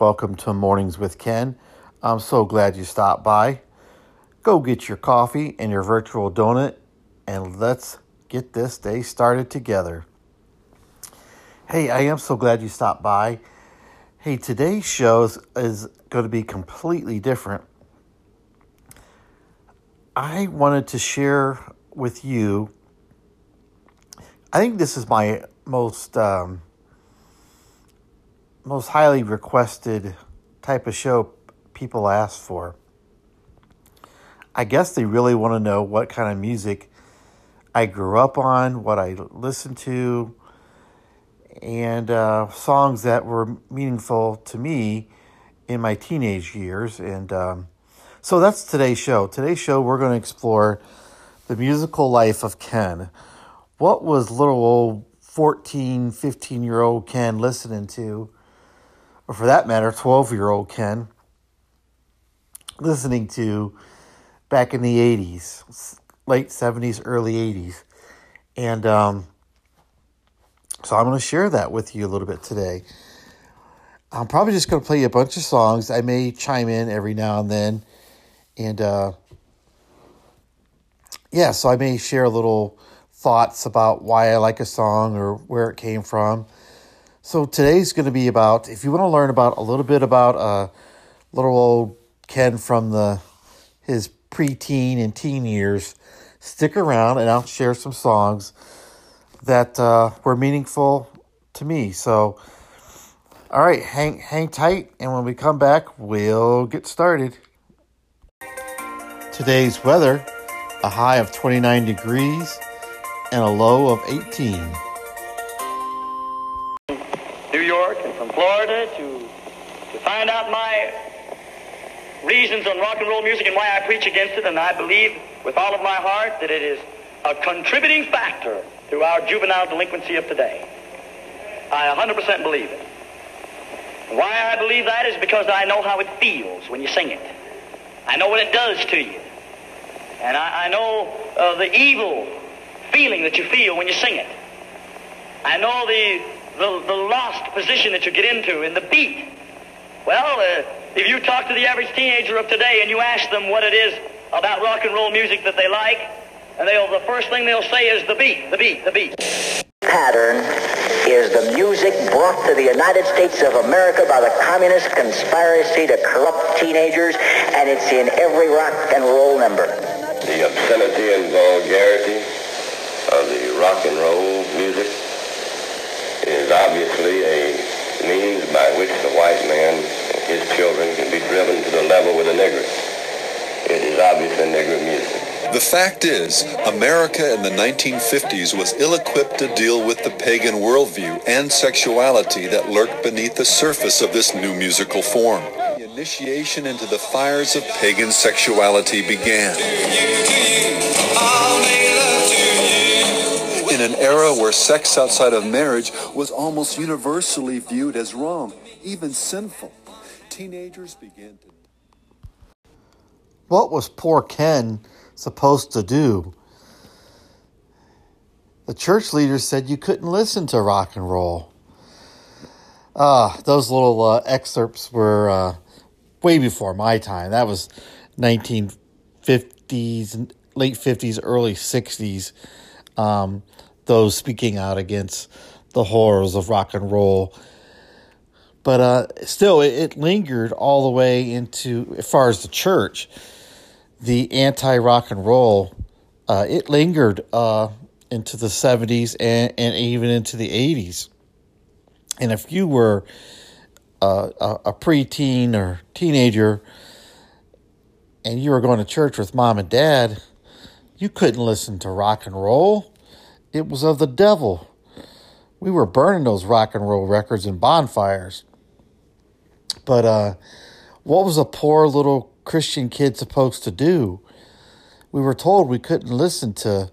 Welcome to Mornings with Ken. I'm so glad you stopped by. Go get your coffee and your virtual donut and let's get this day started together. Hey, I am so glad you stopped by. Hey, today's show is, is going to be completely different. I wanted to share with you. I think this is my most um, most highly requested type of show people ask for. I guess they really want to know what kind of music I grew up on, what I listened to, and uh, songs that were meaningful to me in my teenage years. And um, so that's today's show. Today's show, we're going to explore the musical life of Ken. What was little old 14, 15 year old Ken listening to? Or for that matter, 12 year old Ken listening to back in the 80s, late 70s, early 80s. And um, so I'm going to share that with you a little bit today. I'm probably just going to play you a bunch of songs. I may chime in every now and then. And uh, yeah, so I may share a little thoughts about why I like a song or where it came from. So today's going to be about if you want to learn about a little bit about uh, little old Ken from the his preteen and teen years, stick around and I'll share some songs that uh, were meaningful to me. So, all right, hang hang tight, and when we come back, we'll get started. Today's weather: a high of 29 degrees and a low of 18. Reasons on rock and roll music and why I preach against it, and I believe with all of my heart that it is a contributing factor to our juvenile delinquency of today. I 100% believe it. Why I believe that is because I know how it feels when you sing it. I know what it does to you. And I, I know uh, the evil feeling that you feel when you sing it. I know the, the, the lost position that you get into in the beat. Well, uh, if you talk to the average teenager of today and you ask them what it is about rock and roll music that they like, and they'll, the first thing they'll say is the beat, the beat, the beat. Pattern is the music brought to the United States of America by the communist conspiracy to corrupt teenagers, and it's in every rock and roll number. The obscenity and vulgarity of the rock and roll music is obviously a means by which the white man and his children can be driven to the level with the nigger. It is obviously nigger music. The fact is, America in the 1950s was ill equipped to deal with the pagan worldview and sexuality that lurked beneath the surface of this new musical form. The initiation into the fires of pagan sexuality began. In an era where sex outside of marriage was almost universally viewed as wrong, even sinful, teenagers to. What was poor Ken supposed to do? The church leaders said you couldn't listen to rock and roll. Ah, those little uh, excerpts were uh, way before my time. That was 1950s, late 50s, early 60s. Um, those speaking out against the horrors of rock and roll. But uh, still, it, it lingered all the way into, as far as the church, the anti rock and roll, uh, it lingered uh, into the 70s and, and even into the 80s. And if you were uh, a, a preteen or teenager and you were going to church with mom and dad, you couldn't listen to rock and roll. It was of the devil. We were burning those rock and roll records in bonfires. But uh, what was a poor little Christian kid supposed to do? We were told we couldn't listen to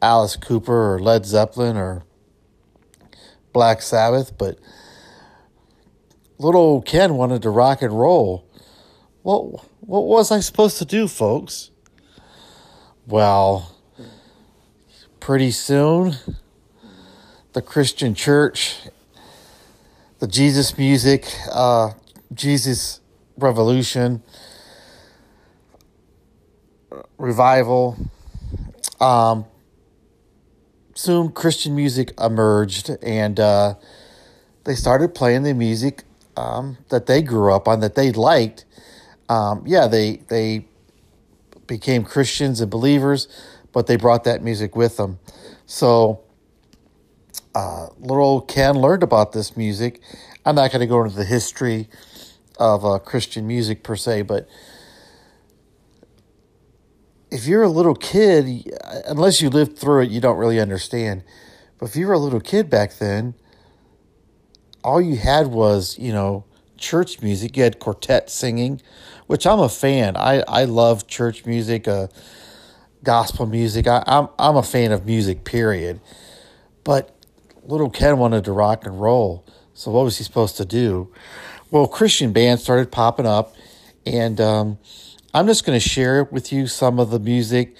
Alice Cooper or Led Zeppelin or Black Sabbath, but little old Ken wanted to rock and roll. What what was I supposed to do, folks? Well, pretty soon the Christian church the Jesus music, uh, Jesus Revolution, revival. Um, soon Christian music emerged, and uh, they started playing the music um, that they grew up on, that they liked. Um, yeah, they they became Christians and believers, but they brought that music with them. So, uh, little Ken learned about this music. I'm not going to go into the history of uh, Christian music per se, but if you're a little kid, unless you lived through it, you don't really understand. But if you were a little kid back then, all you had was, you know, church music. You had quartet singing, which I'm a fan. I, I love church music, uh, gospel music. I, I'm, I'm a fan of music, period. But little Ken wanted to rock and roll. So what was he supposed to do? Well, Christian bands started popping up, and um, I'm just going to share with you some of the music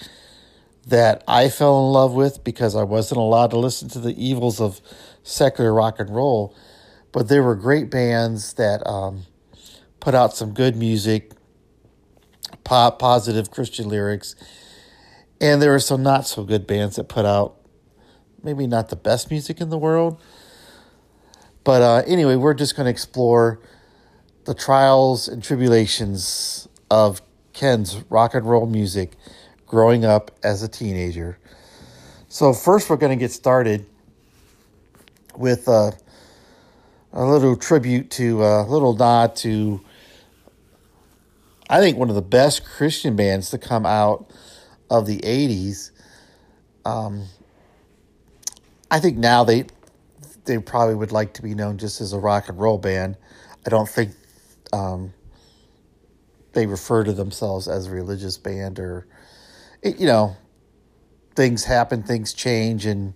that I fell in love with because I wasn't allowed to listen to the evils of secular rock and roll. But there were great bands that um, put out some good music, pop, positive Christian lyrics. And there were some not so good bands that put out maybe not the best music in the world. But uh, anyway, we're just going to explore the trials and tribulations of Ken's rock and roll music growing up as a teenager. So, first, we're going to get started with uh, a little tribute to, a uh, little nod to, I think, one of the best Christian bands to come out of the 80s. Um, I think now they they probably would like to be known just as a rock and roll band. I don't think um, they refer to themselves as a religious band or, it, you know, things happen, things change, and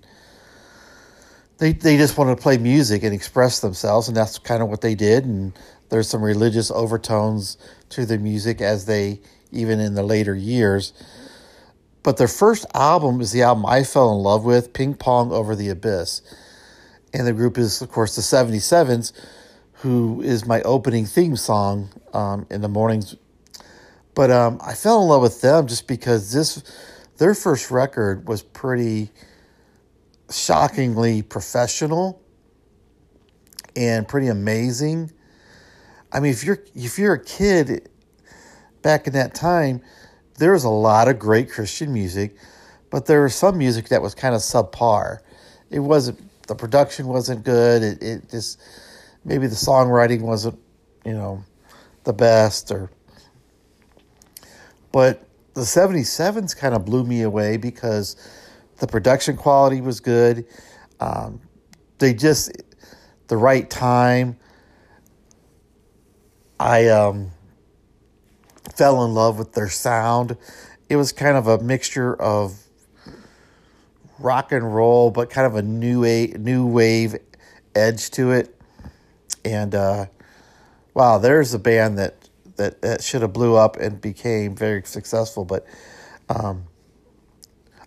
they they just want to play music and express themselves, and that's kind of what they did. And there's some religious overtones to their music as they even in the later years. But their first album is the album I fell in love with, Ping Pong Over the Abyss. And the group is, of course, the 77s, who is my opening theme song um, in the mornings. But um, I fell in love with them just because this their first record was pretty shockingly professional and pretty amazing. I mean, if you're if you're a kid back in that time, there was a lot of great Christian music, but there was some music that was kind of subpar. It wasn't the production wasn't good. It it just maybe the songwriting wasn't you know the best or but the 77s kind of blew me away because the production quality was good. Um, they just the right time. I um, fell in love with their sound. It was kind of a mixture of rock and roll, but kind of a new a new wave edge to it. And uh, wow, there's a band that that, that should have blew up and became very successful. But um,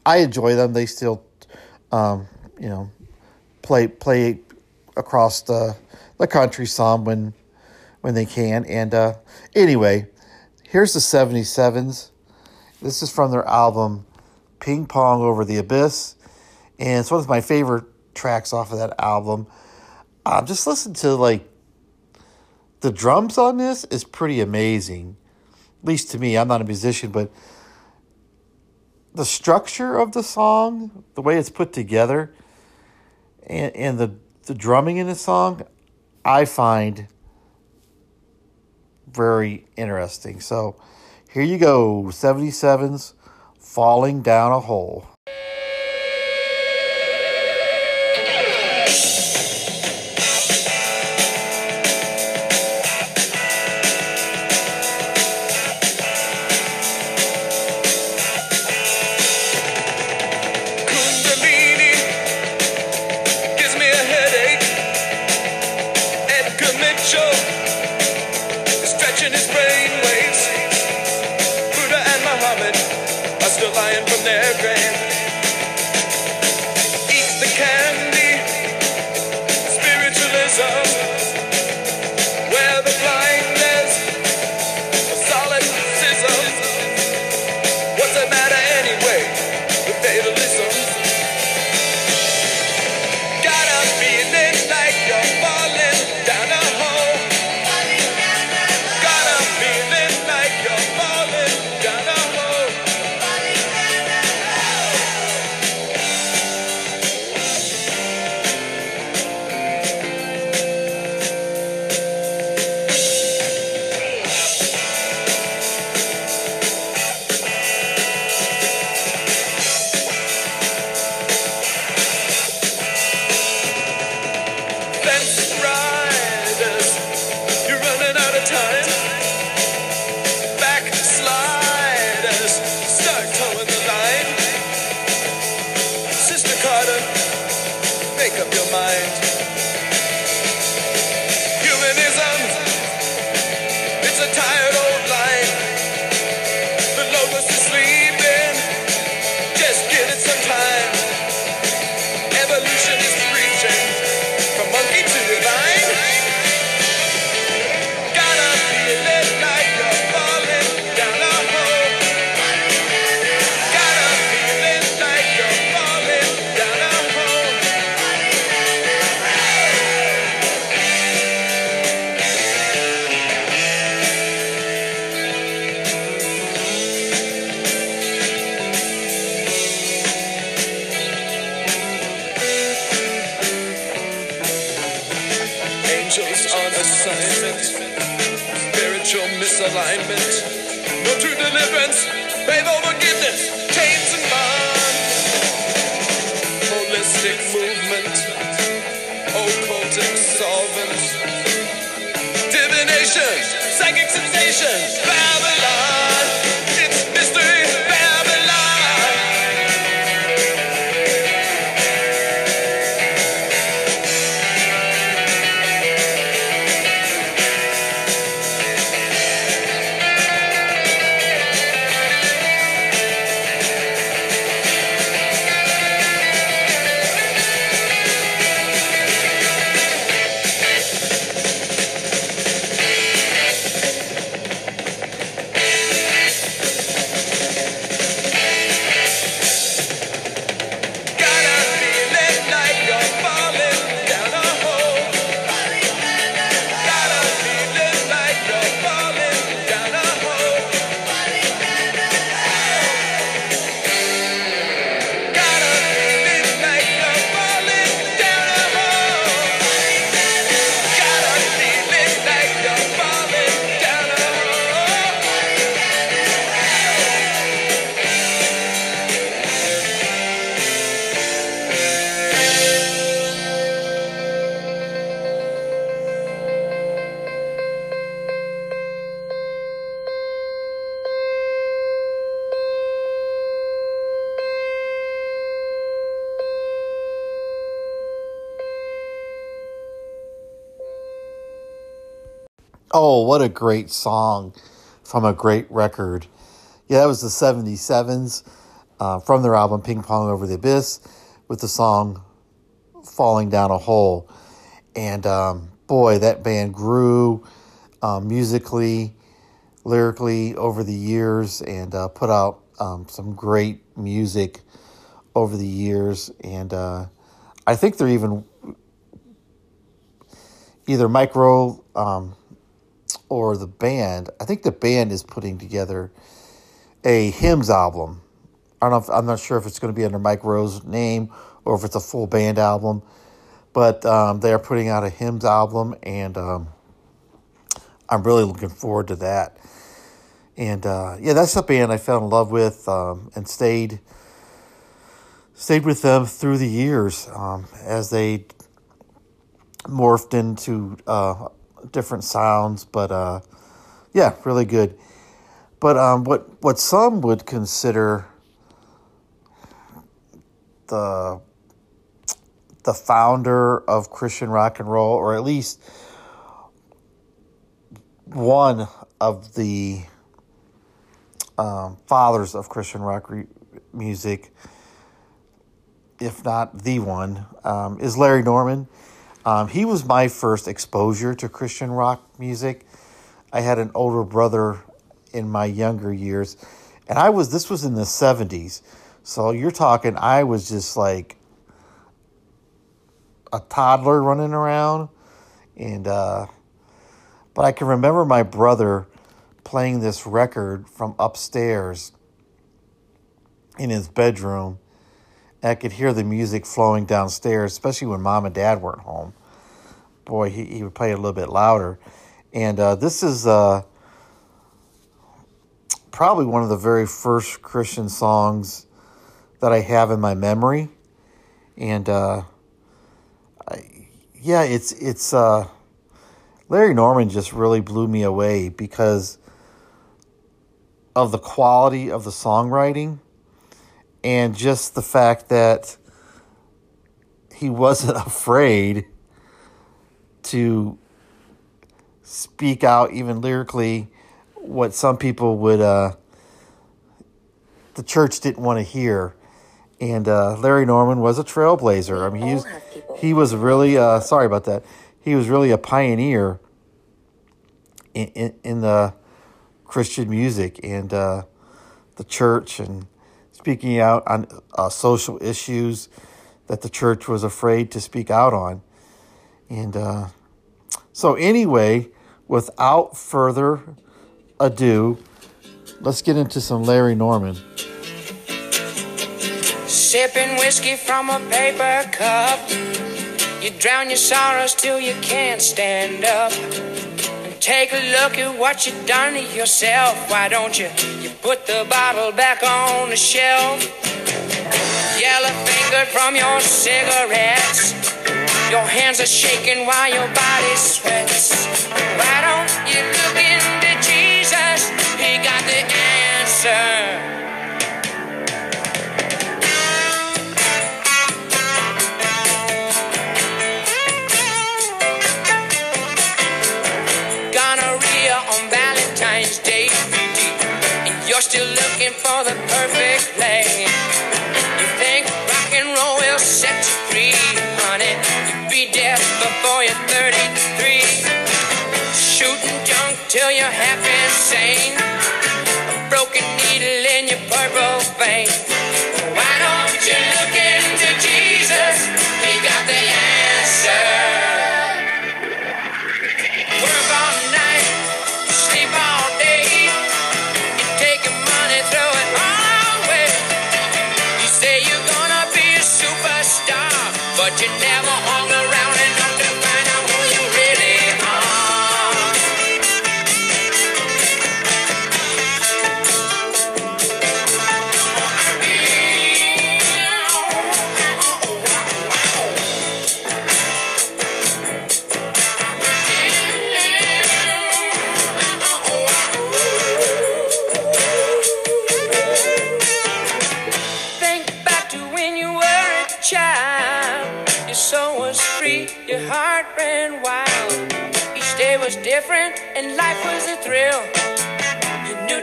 I enjoy them. They still, um, you know, play play across the the country some when when they can. And uh, anyway, here's the 77s. This is from their album Ping Pong Over the Abyss. And it's one of my favorite tracks off of that album. Uh, just listen to like the drums on this is pretty amazing. At least to me, I'm not a musician, but the structure of the song, the way it's put together, and, and the, the drumming in the song, I find very interesting. So here you go 77's Falling Down a Hole. What a great song from a great record. Yeah, that was the 77s uh, from their album Ping Pong Over the Abyss with the song Falling Down a Hole. And um, boy, that band grew um, musically, lyrically over the years and uh, put out um, some great music over the years. And uh, I think they're even either Mike Roe um, or the band. I think the band is putting together a hymns album. I don't know if I'm not sure if it's going to be under Mike Roe's name or if it's a full band album, but um, they are putting out a hymns album, and um, I'm really looking forward to that. And uh, yeah, that's a band I fell in love with um, and stayed stayed with them through the years um, as they morphed into uh, different sounds, but uh, yeah, really good. But um, what what some would consider the the founder of Christian rock and roll, or at least one of the um, fathers of Christian rock re- music, if not the one, um, is Larry Norman. Um, he was my first exposure to Christian rock music. I had an older brother in my younger years, and I was this was in the '70s, so you're talking. I was just like a toddler running around, and uh, but I can remember my brother playing this record from upstairs in his bedroom. I could hear the music flowing downstairs, especially when mom and dad weren't home. Boy, he, he would play it a little bit louder. And uh, this is uh, probably one of the very first Christian songs that I have in my memory. And uh, I, yeah, it's it's uh, Larry Norman just really blew me away because of the quality of the songwriting and just the fact that he wasn't afraid to speak out even lyrically what some people would uh the church didn't want to hear and uh Larry Norman was a trailblazer. I mean he's he was really uh sorry about that. He was really a pioneer in in, in the Christian music and uh the church and speaking out on uh, social issues that the church was afraid to speak out on. And uh, so, anyway, without further ado, let's get into some Larry Norman. Sipping whiskey from a paper cup. You drown your sorrows till you can't stand up. Take a look at what you done to yourself. Why don't you you put the bottle back on the shelf? Yellow fingered from your cigarettes. Your hands are shaking while your body sweats. Why don't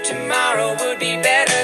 tomorrow would be better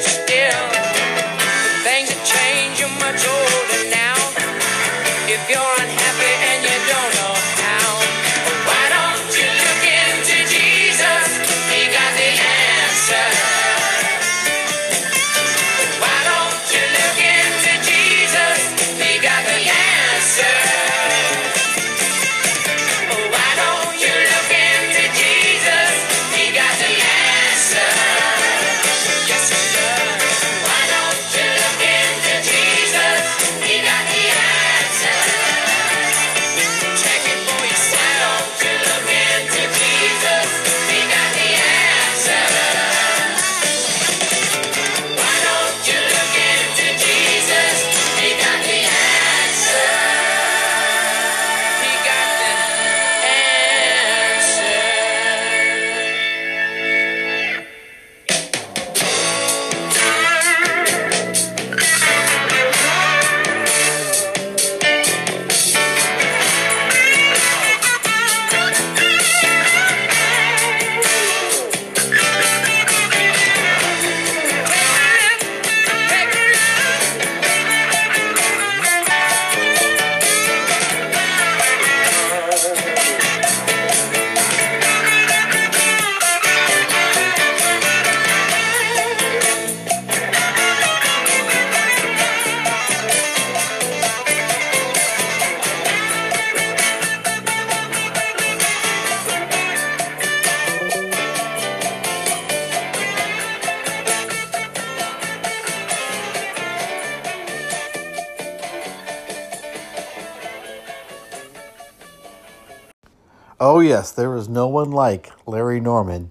yes, there was no one like Larry Norman.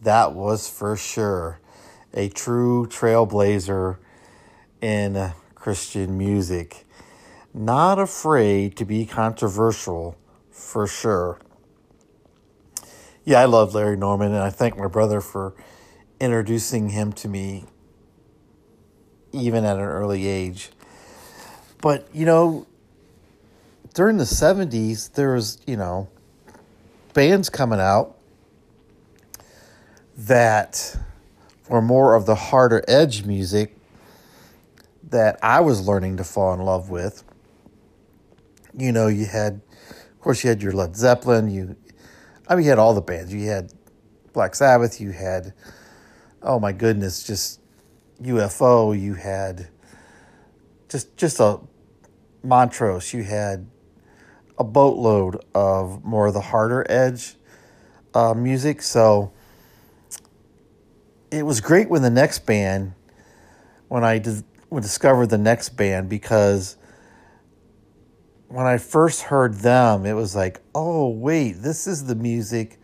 That was for sure. A true trailblazer in Christian music. Not afraid to be controversial, for sure. Yeah, I love Larry Norman, and I thank my brother for introducing him to me even at an early age. But, you know, during the 70s, there was, you know, bands coming out that were more of the harder edge music that I was learning to fall in love with. You know, you had, of course, you had your Led Zeppelin. You, I mean, you had all the bands. You had Black Sabbath. You had, oh my goodness, just UFO. You had just just a Montrose. You had a boatload of more of the harder edge uh, music. So it was great when the next band, when I dis- when discovered the next band, because when I first heard them, it was like, oh, wait, this is the music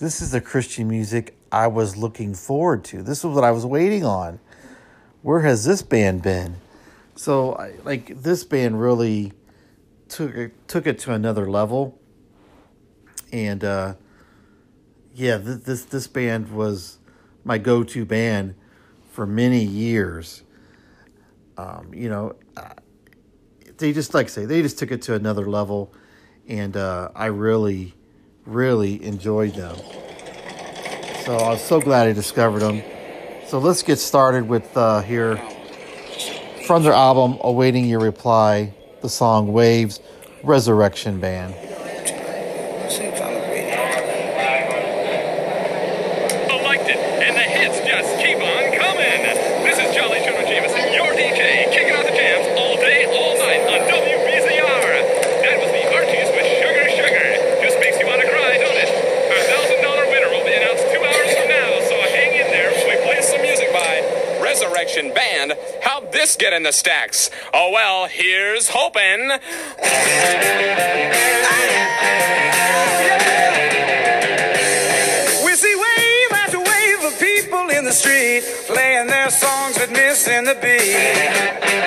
this is the Christian music I was looking forward to. This was what I was waiting on. Where has this band been? So, I, like, this band really took it, took it to another level. And, uh, yeah, th- this, this band was my go to band for many years. Um, you know, they just, like I say, they just took it to another level. And uh, I really, really enjoyed them. So I was so glad I discovered them. So let's get started with uh, here from their album Awaiting Your Reply, the song Waves Resurrection Band. Elected, and the hits just keep on coming. This is Jolly Jonah Jameson, your DJ, kicking out the jams all day, all night on WBZR. That was the Archies with Sugar Sugar. Just makes you want to cry, don't it? Our thousand dollar winner will be announced two hours from now, so hang in there while we play some music by Resurrection Band. How'd this get in the stacks? Oh well, here's hoping. We see wave after wave of people in the street playing their songs but missing the beat.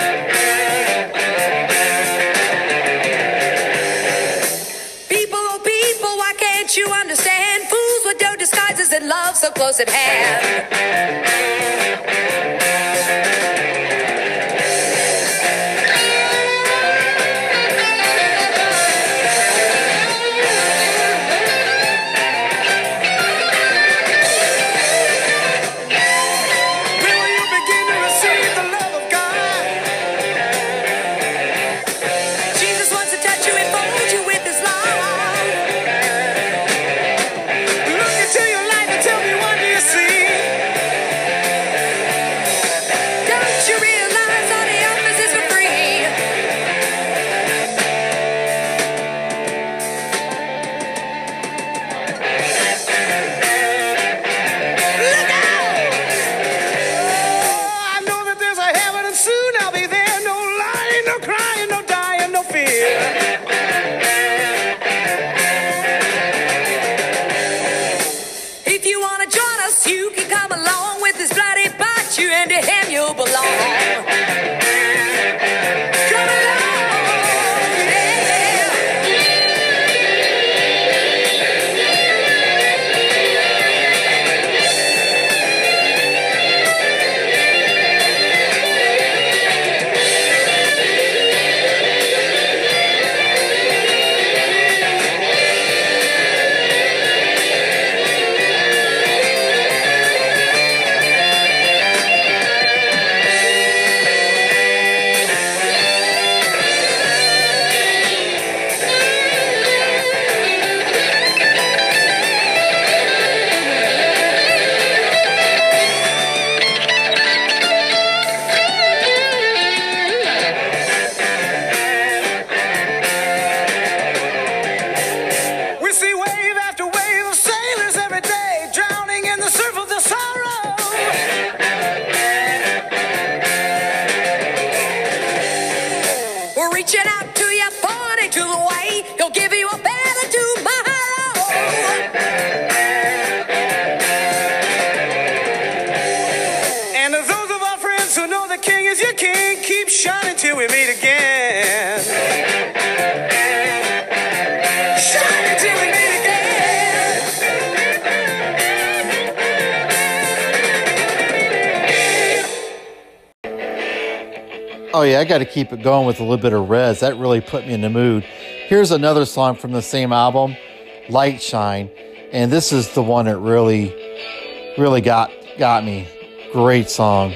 People, oh people, why can't you understand? Fools with no disguises and love so close at hand. Out Oh I got to keep it going with a little bit of Rez. That really put me in the mood. Here's another song from the same album, Light Shine, and this is the one that really, really got got me. Great song.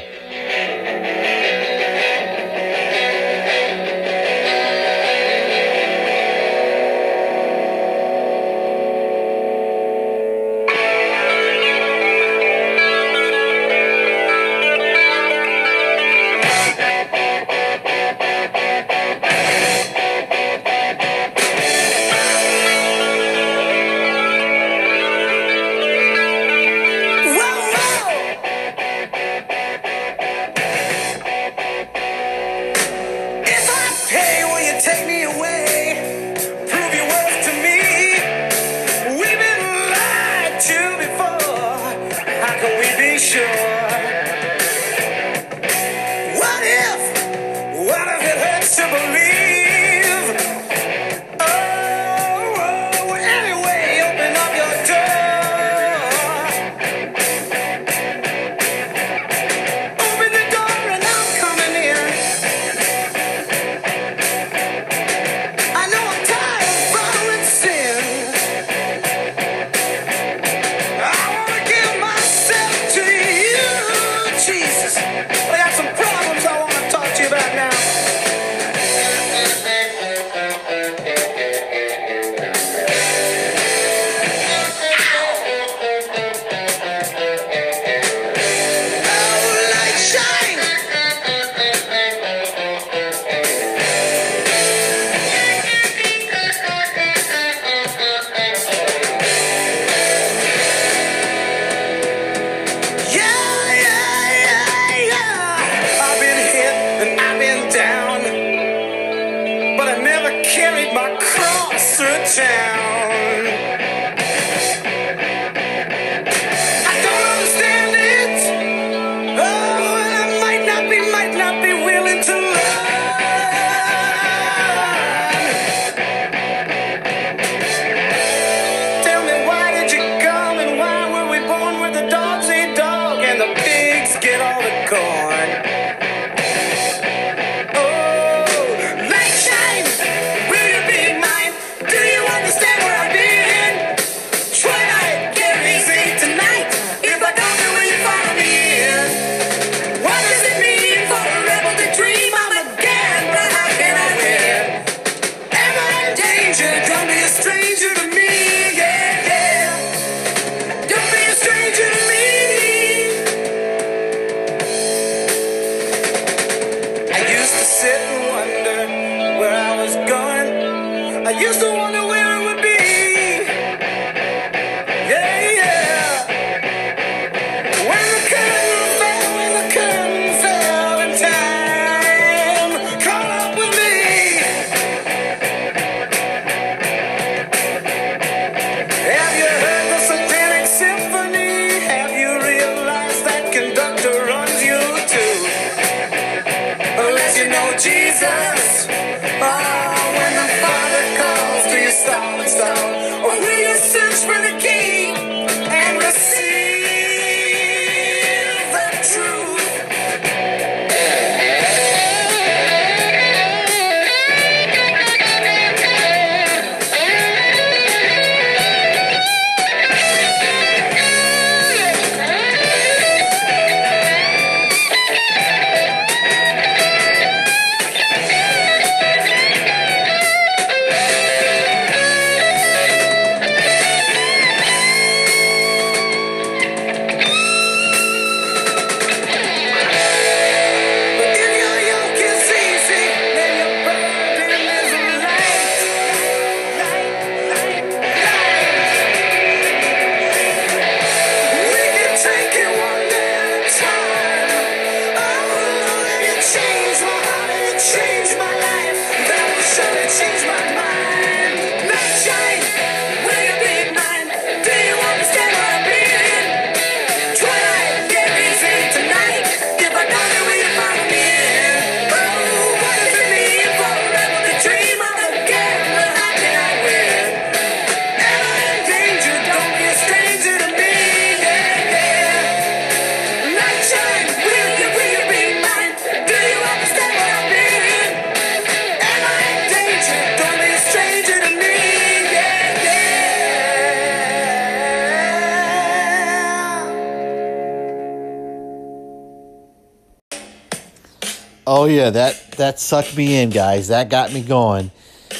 yeah, that that sucked me in, guys. That got me going,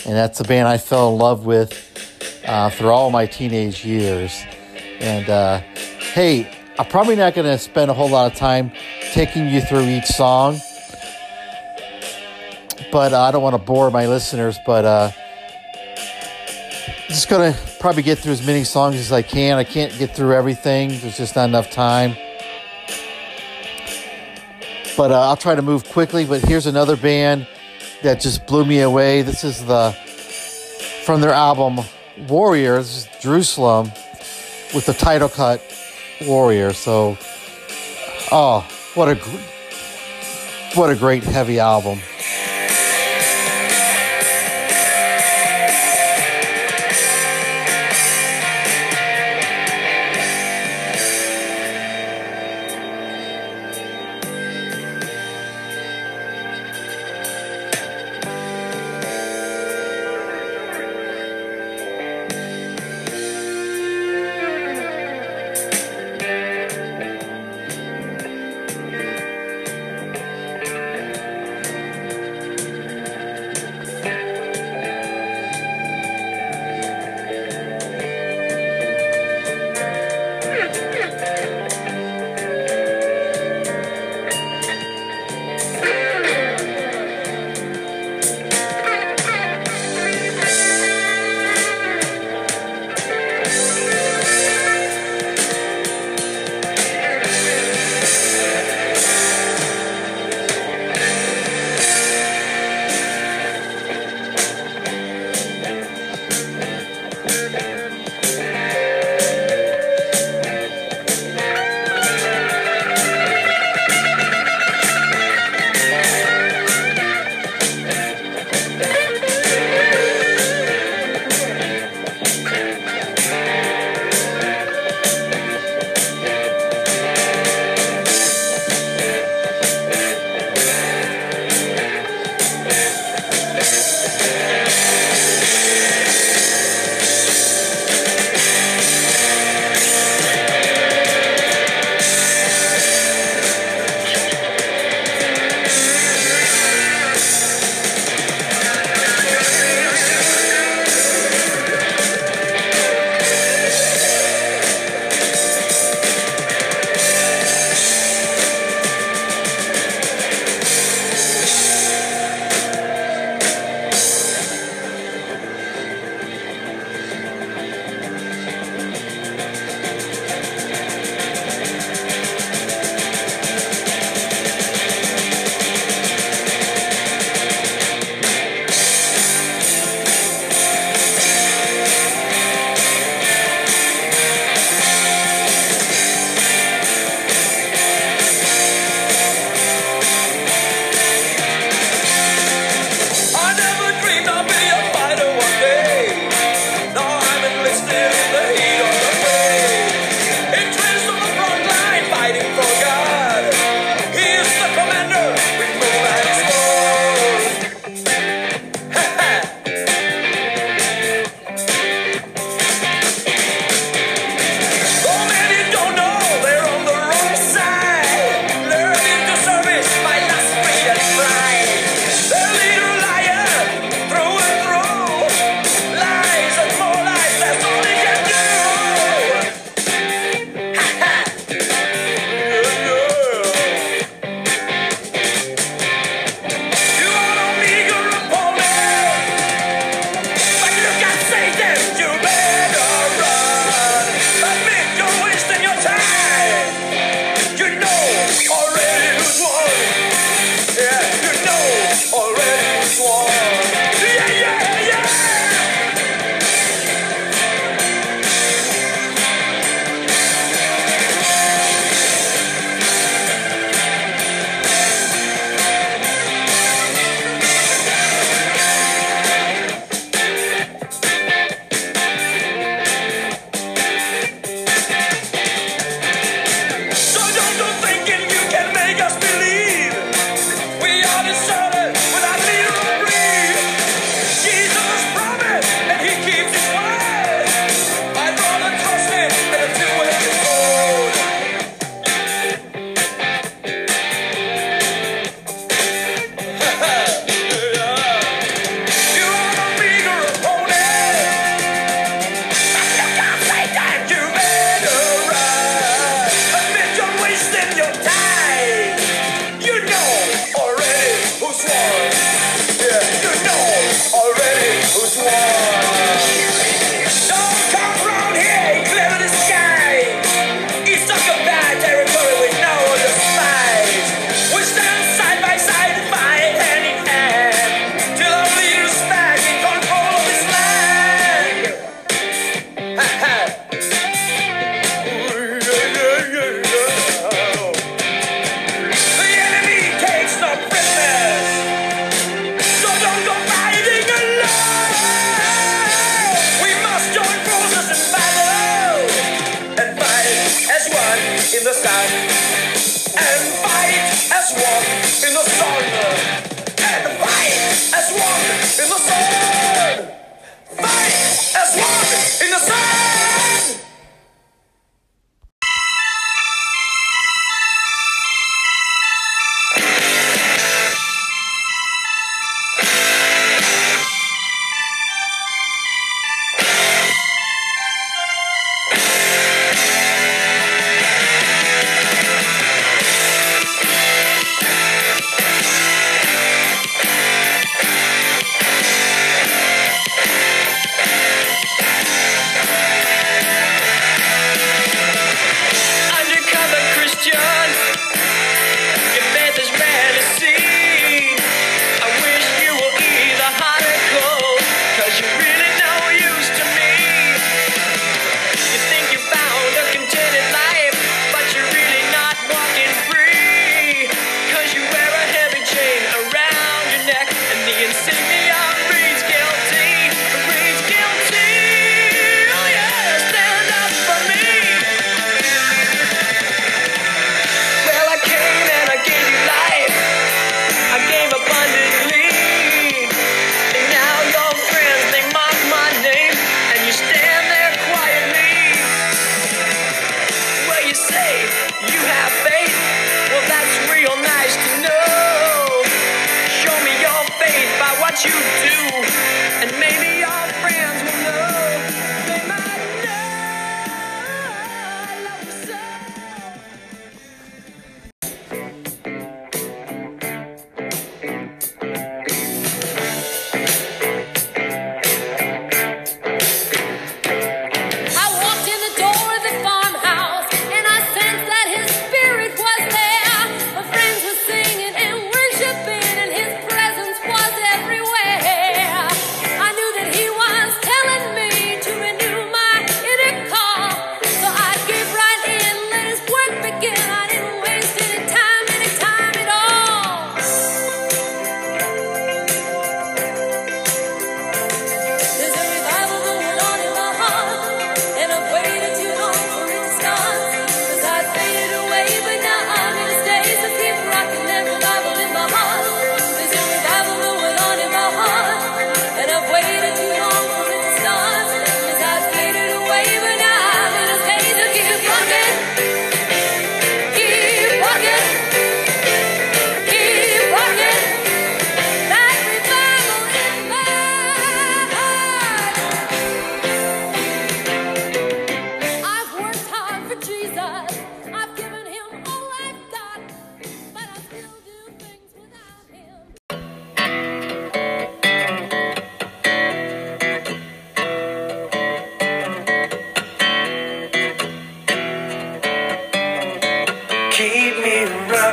and that's the band I fell in love with uh, through all my teenage years. And uh, hey, I'm probably not going to spend a whole lot of time taking you through each song, but uh, I don't want to bore my listeners. But uh, just going to probably get through as many songs as I can. I can't get through everything. There's just not enough time. But uh, I'll try to move quickly. But here's another band that just blew me away. This is the from their album Warriors, Jerusalem, with the title cut Warrior. So, oh, what a what a great heavy album.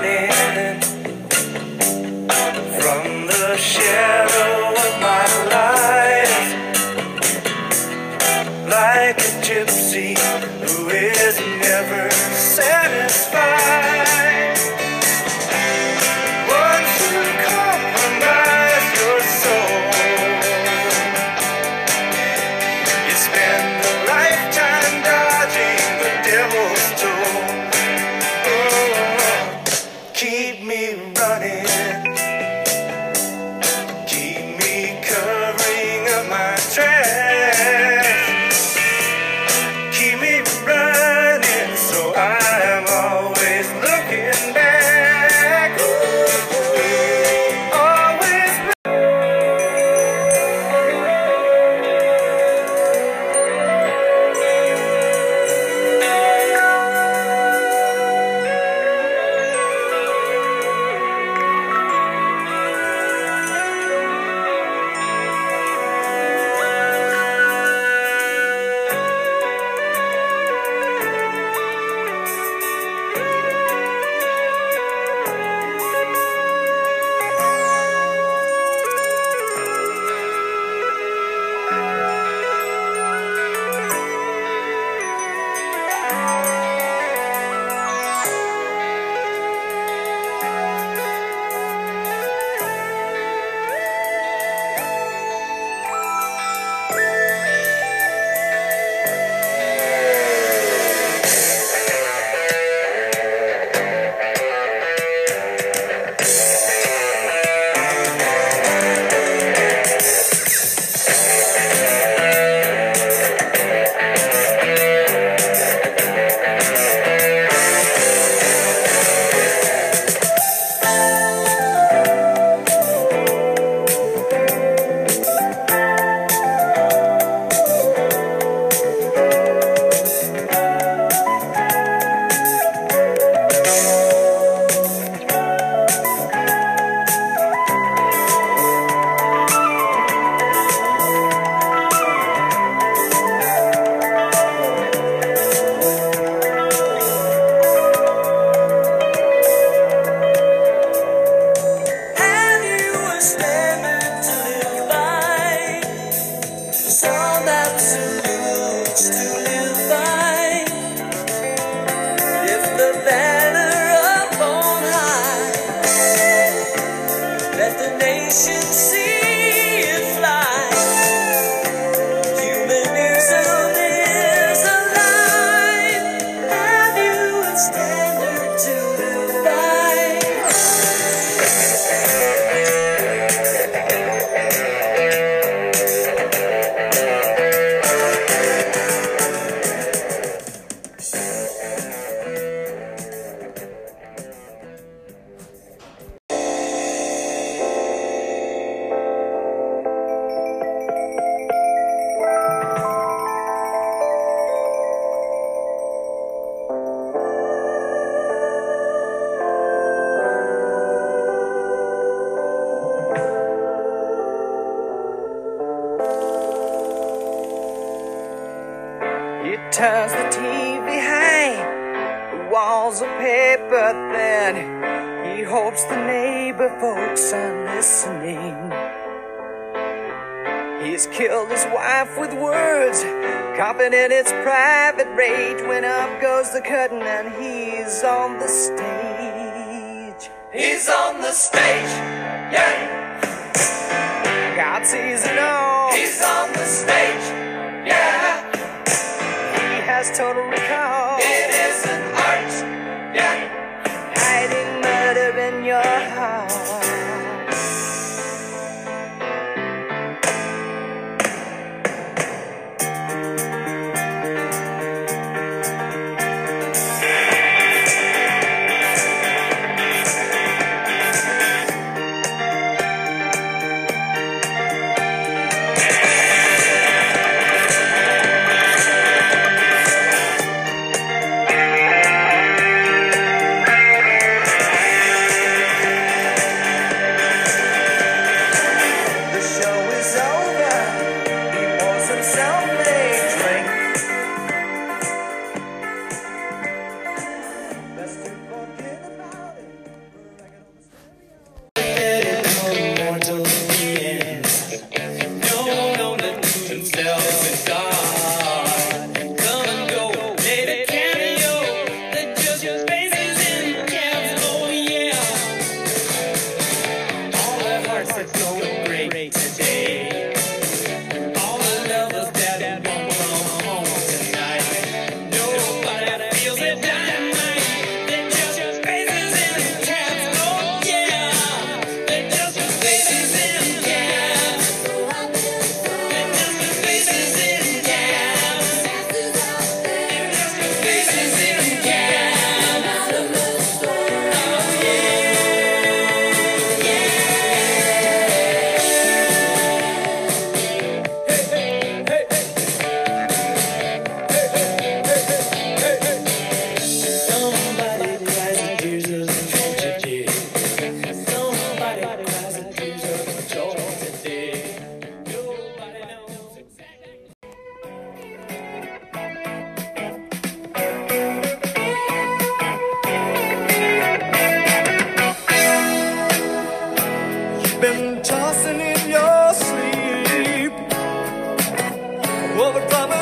drowning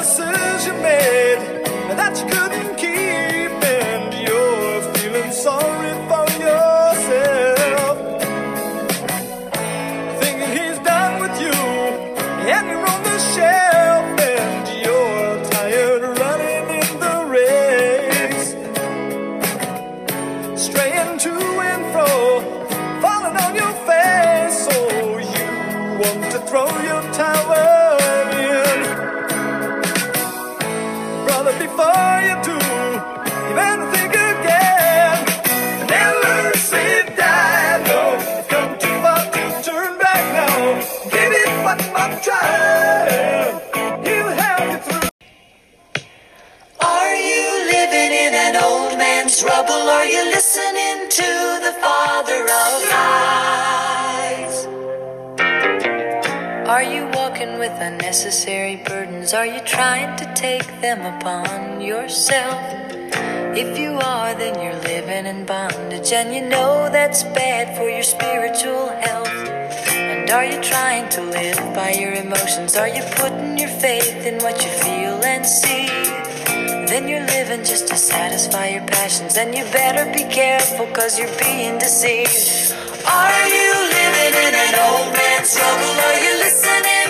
promises you made that you couldn't keep. unnecessary burdens? Are you trying to take them upon yourself? If you are, then you're living in bondage, and you know that's bad for your spiritual health. And are you trying to live by your emotions? Are you putting your faith in what you feel and see? Then you're living just to satisfy your passions, and you better be careful, cause you're being deceived. Are you living in an old man's trouble? Are you listening?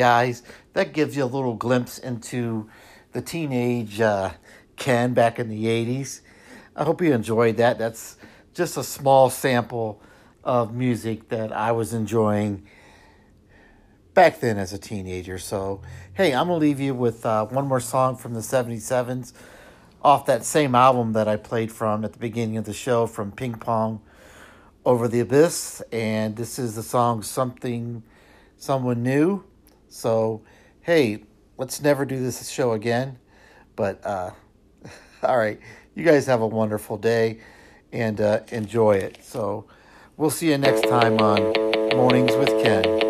guys. That gives you a little glimpse into the teenage uh, Ken back in the 80s. I hope you enjoyed that. That's just a small sample of music that I was enjoying back then as a teenager. So, hey, I'm going to leave you with uh, one more song from the 77s off that same album that I played from at the beginning of the show from Ping Pong Over the Abyss. And this is the song Something Someone New. So, hey, let's never do this show again. But, uh, all right, you guys have a wonderful day and uh, enjoy it. So, we'll see you next time on Mornings with Ken.